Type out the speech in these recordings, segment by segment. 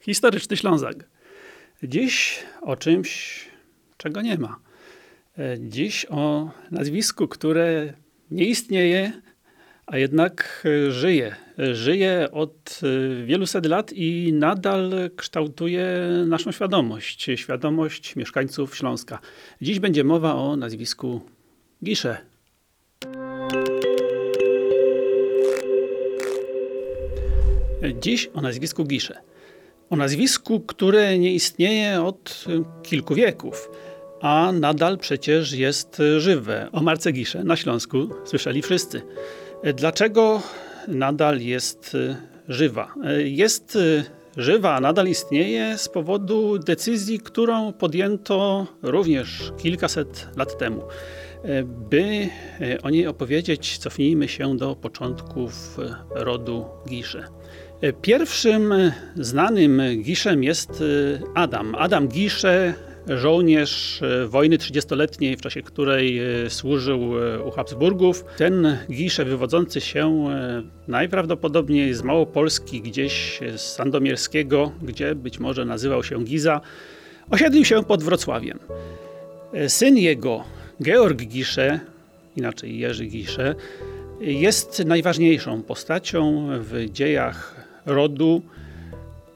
Historyczny Ślązak. Dziś o czymś, czego nie ma. E, dziś o nazwisku, które nie istnieje, a jednak e, żyje. Żyje od e, wielu set lat i nadal kształtuje naszą świadomość, świadomość mieszkańców Śląska. Dziś będzie mowa o nazwisku Gisze. Dziś o nazwisku Gisze. O nazwisku, które nie istnieje od kilku wieków, a nadal przecież jest żywe. O Marce Gisze na Śląsku słyszeli wszyscy. Dlaczego nadal jest żywa? Jest żywa, nadal istnieje z powodu decyzji, którą podjęto również kilkaset lat temu. By o niej opowiedzieć, cofnijmy się do początków rodu Gisze. Pierwszym znanym Giszem jest y, Adam. Adam Gisze, żołnierz y, wojny 30-letniej, w czasie której y, służył u Habsburgów. Ten Gisze wywodzący się najprawdopodobniej z Małopolski, gdzieś z Sandomierskiego, gdzie być może nazywał się Giza, osiedlił się pod Wrocławiem. Syn jego, Georg Gisze, inaczej Jerzy Gisze, jest najważniejszą postacią w dziejach rodu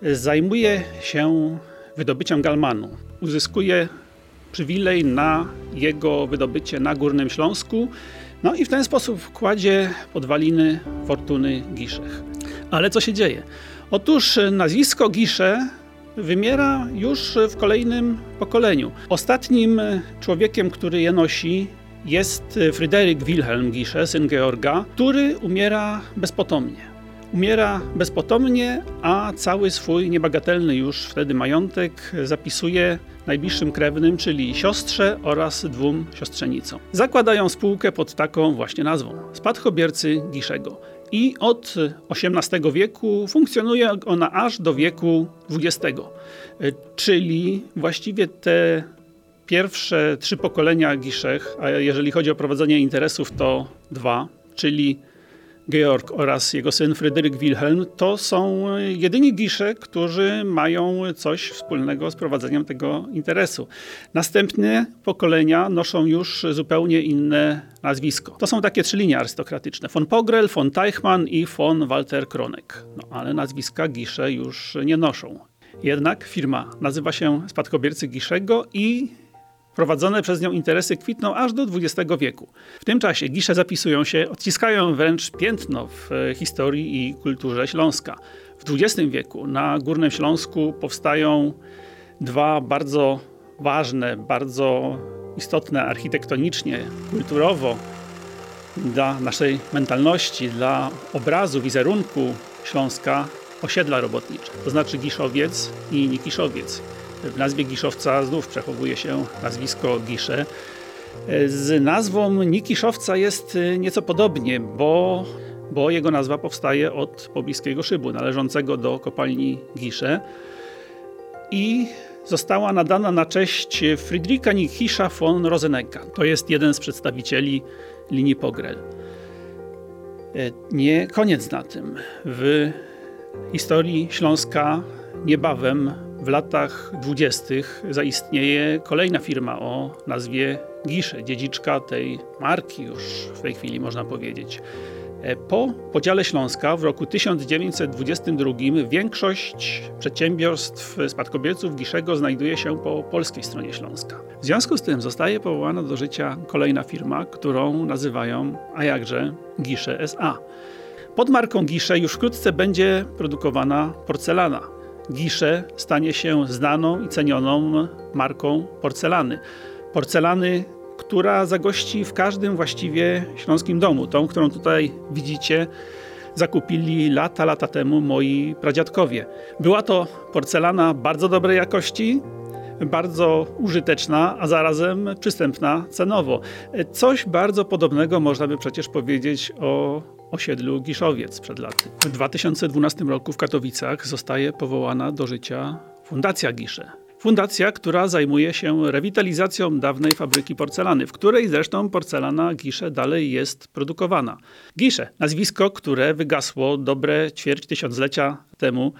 zajmuje się wydobyciem galmanu. Uzyskuje przywilej na jego wydobycie na Górnym Śląsku, no i w ten sposób kładzie podwaliny fortuny Giszech. Ale co się dzieje? Otóż nazwisko Gisze wymiera już w kolejnym pokoleniu. Ostatnim człowiekiem, który je nosi jest Fryderyk Wilhelm Gisze, syn Georga, który umiera bezpotomnie. Umiera bezpotomnie, a cały swój niebagatelny już wtedy majątek zapisuje najbliższym krewnym, czyli siostrze oraz dwóm siostrzenicom. Zakładają spółkę pod taką właśnie nazwą Spadkobiercy Giszego. I od XVIII wieku funkcjonuje ona aż do wieku XX. Czyli właściwie te pierwsze trzy pokolenia Giszech, a jeżeli chodzi o prowadzenie interesów, to dwa, czyli Georg oraz jego syn Fryderyk Wilhelm to są jedyni gisze, którzy mają coś wspólnego z prowadzeniem tego interesu. Następne pokolenia noszą już zupełnie inne nazwisko. To są takie trzy linie arystokratyczne. Von Pogrel, von Teichmann i von Walter Kronek. No, ale nazwiska gisze już nie noszą. Jednak firma nazywa się Spadkobiercy Giszego i Prowadzone przez nią interesy kwitną aż do XX wieku. W tym czasie gisze zapisują się, odciskają wręcz piętno w e, historii i kulturze Śląska. W XX wieku na Górnym Śląsku powstają dwa bardzo ważne, bardzo istotne architektonicznie, kulturowo dla naszej mentalności, dla obrazu, wizerunku Śląska osiedla robotnicze, to znaczy Giszowiec i Nikiszowiec. W nazwie Giszowca znów przechowuje się nazwisko Gisze. Z nazwą Nikiszowca jest y, nieco podobnie, bo, bo jego nazwa powstaje od pobliskiego szybu należącego do kopalni Gisze i została nadana na cześć Friedricha Nikisza von Rosenegga. To jest jeden z przedstawicieli linii Pogrel. E, nie koniec na tym. W historii Śląska niebawem w latach dwudziestych zaistnieje kolejna firma o nazwie Gisze, dziedziczka tej marki już w tej chwili można powiedzieć. E, po podziale Śląska w roku 1922 większość przedsiębiorstw spadkobierców Giszego znajduje się po polskiej stronie Śląska. W związku z tym zostaje powołana do życia kolejna firma, którą nazywają, a jakże, Gisze S.A. Pod marką Gisze już wkrótce będzie produkowana porcelana. Gisze stanie się znaną i cenioną marką porcelany. Porcelany, która zagości w każdym właściwie śląskim domu. Tą, którą tutaj widzicie, zakupili lata, lata temu moi pradziadkowie. Była to porcelana bardzo dobrej jakości, bardzo użyteczna, a zarazem przystępna cenowo. Coś bardzo podobnego można by przecież powiedzieć o osiedlu Giszowiec przed laty. W 2012 roku w Katowicach zostaje powołana do życia Fundacja Gisze. Fundacja, która zajmuje się rewitalizacją dawnej fabryki porcelany, w której zresztą porcelana Gisze dalej jest produkowana. Gisze, nazwisko, które wygasło dobre ćwierć tysiąclecia temu,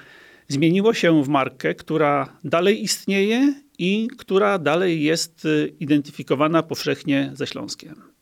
zmieniło się w markę, która dalej istnieje i która dalej jest identyfikowana powszechnie ze Śląskiem.